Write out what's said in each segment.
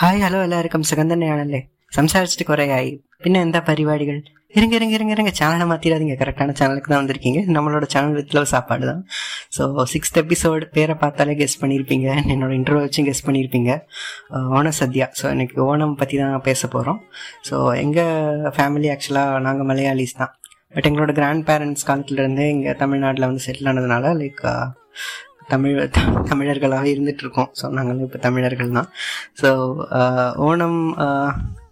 Hi hello എല്ലാവർക്കും സുഖം തന്നെയാണല്ലേ സംസാരിച്ചിട്ട് കുറേ ആയി പിന്നെ എന്താ പരിപാടികൾ இருங்க இருங்க இருங்க இருங்க சேனலை மாற்றிடாதீங்க கரெக்டான சேனலுக்கு தான் வந்திருக்கீங்க நம்மளோட சேனல் வித்தில் சாப்பாடு தான் ஸோ சிக்ஸ்த் எபிசோடு பேரை பார்த்தாலே கெஸ் பண்ணியிருப்பீங்க என்னோட இன்டர்வியூ வச்சும் கெஸ் பண்ணியிருப்பீங்க அஹ் ஓண சத்யா ஸோ இன்னைக்கு ஓணம் பற்றி தான் பேச போகிறோம் ஸோ எங்கள் ஃபேமிலி ஆக்சுவலாக நாங்கள் மலையாளிஸ் தான் பட் எங்களோட கிராண்ட் பேரண்ட்ஸ் காலத்துலேருந்தே இங்கே தமிழ்நாட்டில் வந்து செட்டில் ஆனதுனால லைக் தமிழ் தமிழர்களாக தமிழர்களாகவே இருந்துட்டு இருக்கோம் ஸோ நாங்களும் இப்போ தமிழர்கள் தான் ஸோ ஓணம்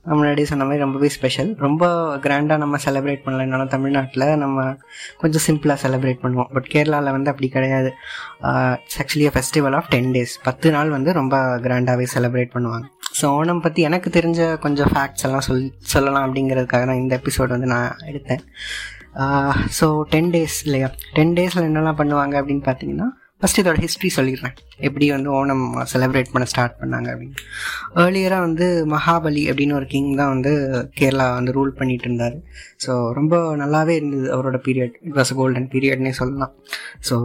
முன்னாடி முன்னாடியே சொன்ன மாதிரி ரொம்பவே ஸ்பெஷல் ரொம்ப கிராண்டாக நம்ம செலிப்ரேட் பண்ணலனாலும் தமிழ்நாட்டில் நம்ம கொஞ்சம் சிம்பிளாக செலிப்ரேட் பண்ணுவோம். பட் கேரளாவில் வந்து அப்படி கிடையாது. It's actually festival of ten days பத்து நாள் வந்து ரொம்ப கிராண்டாகவே செலிப்ரேட் பண்ணுவாங்க. ஸோ ஓணம் பற்றி எனக்கு தெரிஞ்ச கொஞ்சம் ஃபேக்ட்ஸ் எல்லாம் சொல் சொல்லலாம் அப்படிங்கிறதுக்காக நான் இந்த எபிசோட் வந்து நான் எடுத்தேன். ஸோ டென் டேஸ் இல்லையா? டென் டேஸில் என்னெல்லாம் பண்ணுவாங்க அப்படின்னு பார்த்தீங்கன்னா ஃபஸ்ட் இதோட ஹிஸ்ட்ரி சொல்லிடுறேன். எப்படி வந்து ஓணம் செலிப்ரேட் பண்ண ஸ்டார்ட் பண்ணாங்க அப்படின்னு. ஏர்லியராக வந்து மகாபலி அப்படின்னு ஒரு கிங் தான் வந்து கேரளா வந்து ரூல் பண்ணிட்டு இருந்தார். ஸோ ரொம்ப நல்லாவே இருந்தது அவரோட பீரியட் இட் வாஸ் கோல்டன் பீரியட்னே சொல்லலாம். ஸோ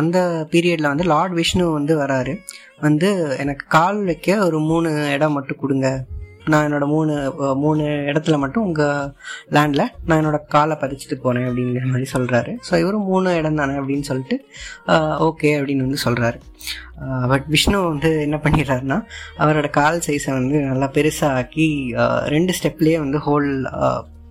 அந்த பீரியடில் வந்து லார்ட் விஷ்ணு வந்து வராரு. வந்து எனக்கு கால் வைக்க ஒரு மூணு இடம் மட்டும் கொடுங்க. நான் என்னோட மூணு மூணு இடத்துல மட்டும் உங்கள் லேண்டில் நான் என்னோட காலை பதிச்சுட்டு போனேன் அப்படிங்கிற மாதிரி சொல்கிறாரு ஸோ இவரும் மூணு இடம் தானே அப்படின்னு சொல்லிட்டு ஓகே அப்படின்னு வந்து சொல்கிறாரு பட் விஷ்ணு வந்து என்ன பண்ணிடுறாருன்னா அவரோட கால் சைஸை வந்து நல்லா பெருசாக்கி ரெண்டு ஸ்டெப்லேயே வந்து ஹோல்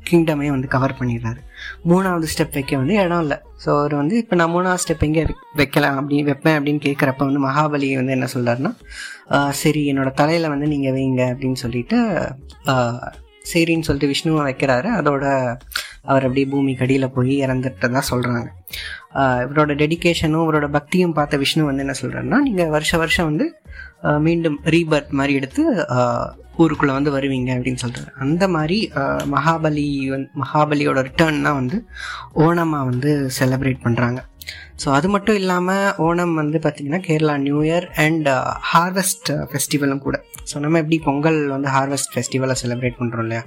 கிங்டமே வந்து கவர் பண்ணிடுறாரு. மூணாவது ஸ்டெப் வைக்க வந்து இடம் இல்லை. ஸோ அவர் வந்து இப்போ நான் மூணாவது ஸ்டெப் எங்கே வைக்கலாம் அப்படி வைப்பேன் அப்படின்னு கேட்குறப்ப வந்து மகாபலி வந்து என்ன சொல்கிறாருன்னா சரி என்னோட தலையில் வந்து நீங்கள் வைங்க அப்படின்னு சொல்லிட்டு சரின்னு சொல்லிட்டு விஷ்ணுவை வைக்கிறாரு. அதோட அவர் அப்படியே பூமி கடியில் போய் இறந்துட்டதா சொல்கிறாங்க இவரோட டெடிகேஷனும் இவரோட பக்தியும் பார்த்த விஷ்ணு வந்து என்ன சொல்கிறாருன்னா நீங்கள் வருஷ வருஷம் வந்து மீண்டும் ரீபர்த் மாதிரி எடுத்து ஊருக்குள்ளே வந்து வருவீங்க அப்படின்னு சொல்கிறாரு அந்த மாதிரி மகாபலி வந் மகாபலியோட ரிட்டர்ன் தான் வந்து ஓணமாக வந்து செலிப்ரேட் பண்ணுறாங்க ஸோ அது மட்டும் இல்லாமல் ஓணம் வந்து பார்த்திங்கன்னா Kerala new year and harvest ஃபெஸ்டிவலும் கூட. ஸோ நம்ம எப்படி பொங்கல் வந்து ஹார்வெஸ்ட் ஃபெஸ்டிவலை செலிப்ரேட் பண்ணுறோம் இல்லையா?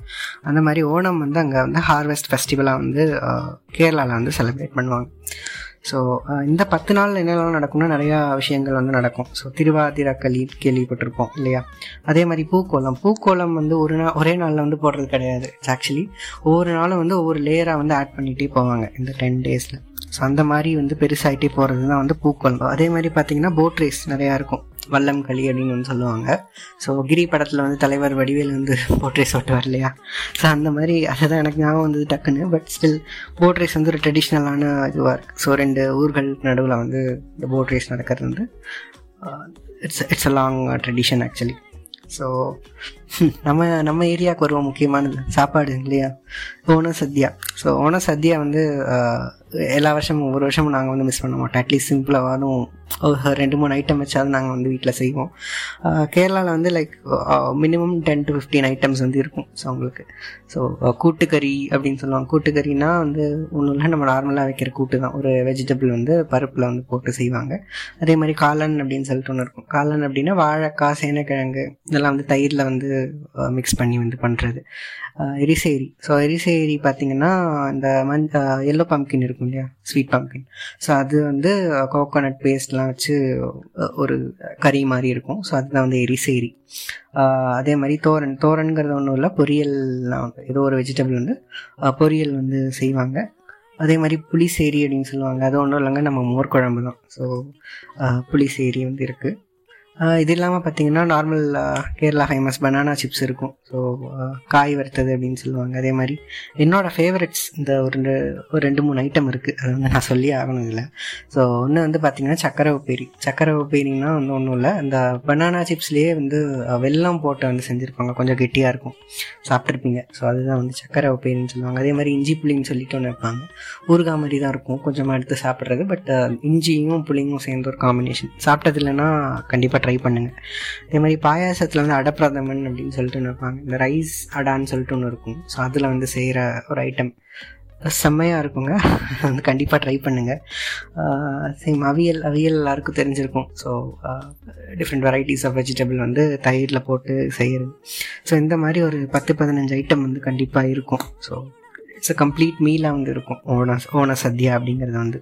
அந்த மாதிரி ஓணம் வந்து அங்கே வந்து ஹார்வெஸ்ட் ஃபெஸ்டிவலாக வந்து uh, கேரளாவில் வந்து செலிப்ரேட் பண்ணுவாங்க. ஸோ uh, இந்த பத்து நாள் என்னெல்லாம் நடக்கும்னா நிறையா விஷயங்கள் வந்து நடக்கும். ஸோ திருவாதிரை களி கேள்விப்பட்டிருப்போம் இல்லையா? அதே மாதிரி பூக்கோலம் பூக்கோலம் வந்து ஒரு நாள் ஒரே நாளில் வந்து போடுறது கிடையாது ஆக்சுவலி ஒவ்வொரு நாளும் வந்து ஒவ்வொரு லேயராக வந்து ஆட் பண்ணிகிட்டே போவாங்க இந்த டென் டேஸில் ஸோ அந்த மாதிரி வந்து பெருசாகிட்டே போகிறது தான் வந்து பூக்கோலம் அதே மாதிரி பார்த்தீங்கன்னா போட் ரேஸ் நிறையா இருக்கும். வல்லம் களி அப்படின்னு வந்து சொல்லுவாங்க. ஸோ கிரி படத்தில் வந்து தலைவர் வடிவேல் வந்து போட் ரேஸ் ஓட்டுவார் இல்லையா? ஸோ அந்த மாதிரி அதுதான் எனக்கு ஞாபகம் வந்தது டக்குன்னு. பட் ஸ்டில் போட் ரேஸ் வந்து ஒரு ட்ரெடிஷ்னலான இதுவாக இருக்குது ஸோ ரெண்டு ஊர்கள் நடுவில் வந்து இந்த போட் ரேஸ் நடக்கிறது வந்து it's it's a long tradition actually so நம்ம நம்ம ஏரியாவுக்கு வருவோம் முக்கியமானது. சாப்பாடு இல்லையா? ஓண சத்யா. ஸோ ஓண சத்யா வந்து எல்லா வருஷமும் ஒவ்வொரு வருஷமும் நாங்கள் வந்து மிஸ் பண்ண மாட்டோம். அட்லீஸ்ட் சிம்பிளாகவும் ஒரு ரெண்டு மூணு ஐட்டம் வச்சாலும் நாங்கள் வந்து வீட்டில் செய்வோம். கேரளாவில் வந்து like minimum ten to fifteen items வந்து இருக்கும் ஸோ அவங்களுக்கு ஸோ கூட்டுக்கறி அப்படின்னு சொல்லுவாங்க. கூட்டுக்கறினா வந்து ஒன்றும் இல்லை நம்ம நார்மலாக வைக்கிற கூட்டு தான். ஒரு வெஜிடபிள் வந்து பருப்பில் வந்து போட்டு செய்வாங்க. அதே மாதிரி காளான் அப்படின்னு சொல்லிட்டு ஒன்று இருக்கும். காளான் அப்படின்னா வாழைக்காய் சேனைக்கிழங்கு இதெல்லாம் வந்து தயிரில் வந்து மிக்ஸ் பண்ணி வந்து பண்ணுறது எரிசேரி. ஸோ எரிசேரி பார்த்தீங்கன்னா இந்த மஞ் எல்லோ பம்கின் இருக்கும் இல்லையா? ஸ்வீட் பம்கின் ஸோ அது வந்து கோகோனட் பேஸ்ட்லாம் வச்சு ஒரு கறி மாதிரி இருக்கும். ஸோ அதுதான் வந்து எரிசேரி. அதே மாதிரி தோரன் தோரன்கிறது ஒன்றும் இல்லை. பொரியல்லாம் வந்து ஏதோ ஒரு வெஜிடபிள் வந்து பொரியல் வந்து செய்வாங்க. அதே மாதிரி புளிசேரி அப்படின்னு சொல்லுவாங்க. அது ஒன்றும் இல்லைங்க. நம்ம மோர் குழம்பு தான் ஸோ புளிசேரி வந்து இருக்குது இது இல்லாமல் பார்த்தீங்கன்னா normal Kerala famous banana chips இருக்கும். ஸோ காய் வறுத்தது அப்படின்னு சொல்லுவாங்க. அதே மாதிரி என்னோடய ஃபேவரட்ஸ் இந்த ஒரு ரெண்டு ஒரு ரெண்டு மூணு ஐட்டம் இருக்குது அது வந்து நான் சொல்லி ஆகணும் இதில் ஸோ ஒன்று வந்து பார்த்தீங்கன்னா சக்கரை உப்பேரி. சக்கரை உப்பேரின்னா வந்து ஒன்றும் இல்லை. இந்த பனானா சிப்ஸ்லேயே வந்து வெள்ளம் வெல்லம் போட்டு வந்து செஞ்சுருப்பாங்க. கொஞ்சம் கெட்டியாக இருக்கும். சாப்பிட்ருப்பீங்க ஸோ அதுதான் வந்து சக்கரை உப்பேரின்னு சொல்லுவாங்க. அதே மாதிரி இஞ்சி புளின்னு சொல்லிட்டு ஒன்று வைப்பாங்க. ஊறுகாய் மாதிரி தான் இருக்கும். கொஞ்சமாக எடுத்து சாப்பிட்றது. பட் இஞ்சியும் புளியும் சேர்ந்து ஒரு காம்பினேஷன் சாப்பிட்டது இல்லைன்னா கண்டிப்பாக ட்ரை பண்ணுங்கள் அதே மாதிரி பாயாசத்தில் வந்து அடப்பிரதமன் அப்படின்னு சொல்லிட்டு ஒன்று இருப்பாங்க இந்த ரைஸ் அடான்னு சொல்லிட்டு ஒன்று இருக்கும். ஸோ அதில் வந்து செய்கிற ஒரு ஐட்டம் செம்மையாக இருக்குங்க. வந்து கண்டிப்பாக ட்ரை பண்ணுங்கள் சேம் அவியல் அவியல் எல்லாருக்கும் தெரிஞ்சிருக்கும். So different varieties of vegetable வந்து தயிரில் போட்டு செய்கிறது ஸோ இந்த மாதிரி ஒரு பத்து பதினஞ்சு ஐட்டம் வந்து கண்டிப்பாக இருக்கும். ஸோ இட்ஸ் அ கம்ப்ளீட் மீலாக வந்து இருக்கும். ஓன ஓன சத்யா அப்படிங்கிறது வந்து.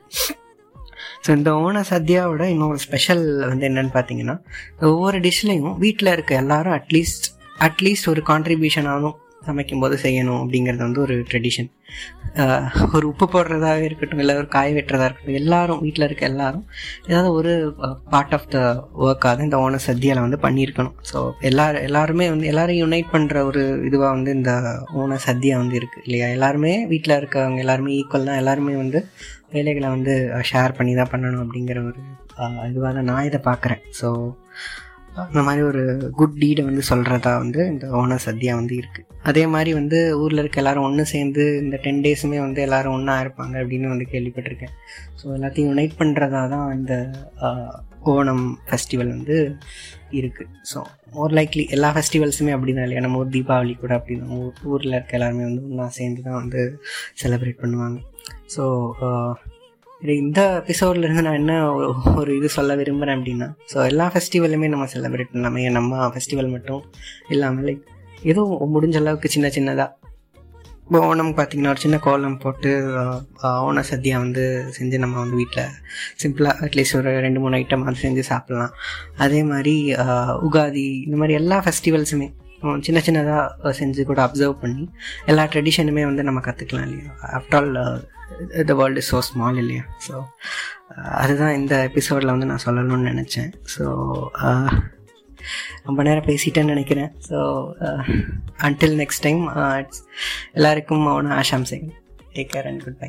ஸோ இந்த ஓன சத்யாவோட இன்னொரு ஸ்பெஷல் வந்து என்னன்னு பார்த்தீங்கன்னா ஒவ்வொரு டிஷ்லையும் வீட்டில் இருக்க எல்லாரும் அட்லீஸ்ட் அட்லீஸ்ட் ஒரு கான்ட்ரிபியூஷன் ஆகும். சமைக்கும்போது செய்யணும் அப்படிங்கிறது வந்து ஒரு ட்ரெடிஷன் ஒரு உப்பு போடுறதாகவே இருக்கட்டும் இல்லை ஒரு காய் வெட்டுறதா இருக்கட்டும் எல்லாரும் வீட்டில் இருக்க எல்லாரும் ஏதாவது ஒரு பார்ட் ஆஃப் த ஒர்க்காக இந்த ஓண சத்தியாவில் வந்து பண்ணியிருக்கணும். ஸோ எல்லா எல்லாருமே வந்து எல்லாரையும் யுனைட் பண்ணுற ஒரு இதுவாக வந்து இந்த ஓண சத்தியா வந்து இருக்குது இல்லையா? எல்லாருமே வீட்டில் இருக்கவங்க எல்லாருமே ஈக்குவல் தான் எல்லாருமே வந்து வேலைகளை வந்து ஷேர் பண்ணி தான் பண்ணணும் அப்படிங்கிற ஒரு இதுவாக தான் நான் இதை பார்க்குறேன். ஸோ அந்த மாதிரி ஒரு குட் டீடை வந்து சொல்கிறதா வந்து இந்த ஓணம் சத்யா வந்து இருக்குது அதே மாதிரி வந்து ஊரில் இருக்க எல்லாரும் ஒன்று சேர்ந்து இந்த டென் டேஸுமே வந்து எல்லோரும் ஒன்றா இருப்பாங்க அப்படின்னு வந்து கேள்விப்பட்டிருக்கேன். ஸோ எல்லாத்தையும் யுனைட் பண்ணுறதா தான் இந்த ஓணம் ஃபெஸ்டிவல் வந்து இருக்குது ஸோ மோர் லைக்லி எல்லா ஃபெஸ்டிவல்ஸுமே அப்படி தான் இல்லையா? நம்ம ஊர் தீபாவளி கூட அப்படி தான் ஊரில் இருக்க எல்லாருமே வந்து ஒன்றா சேர்ந்து தான் வந்து செலிப்ரேட் பண்ணுவாங்க. ஸோ இந்த எபிசோட்லேருந்து நான் என்ன ஒரு இது சொல்ல விரும்புகிறேன் அப்படின்னா ஸோ எல்லா ஃபெஸ்டிவலுமே நம்ம செலிப்ரேட் பண்ணலாமே. நம்ம ஃபெஸ்டிவல் மட்டும் இல்லாமல் லைக் ஏதோ முடிஞ்ச அளவுக்கு சின்ன சின்னதாக இப்போ ஓணம் பார்த்திங்கன்னா ஒரு சின்ன கோலம் போட்டு ஓண சத்தியா வந்து செஞ்சு நம்ம வந்து வீட்டில் சிம்பிளாக அட்லீஸ்ட் ஒரு ரெண்டு மூணு ஐட்டம் அது செஞ்சு சாப்பிட்லாம். அதே மாதிரி உகாதி இந்த மாதிரி எல்லா ஃபெஸ்டிவல்ஸுமே சின்ன சின்னதாக செஞ்சு கூட அப்சர்வ் பண்ணி எல்லா ட்ரெடிஷனுமே வந்து நம்ம கற்றுக்கலாம் இல்லையா? After all the world is so small இல்லையா? ஸோ அதுதான் இந்த எபிசோடில் வந்து நான் சொல்லணும்னு நினச்சேன். ஸோ ரொம்ப நேரம் பேசிட்டேன்னு நினைக்கிறேன். ஸோ அன்டில் நெக்ஸ்ட் டைம் எல்லாருக்கும் ஆஷாம் சிங் take care and good bye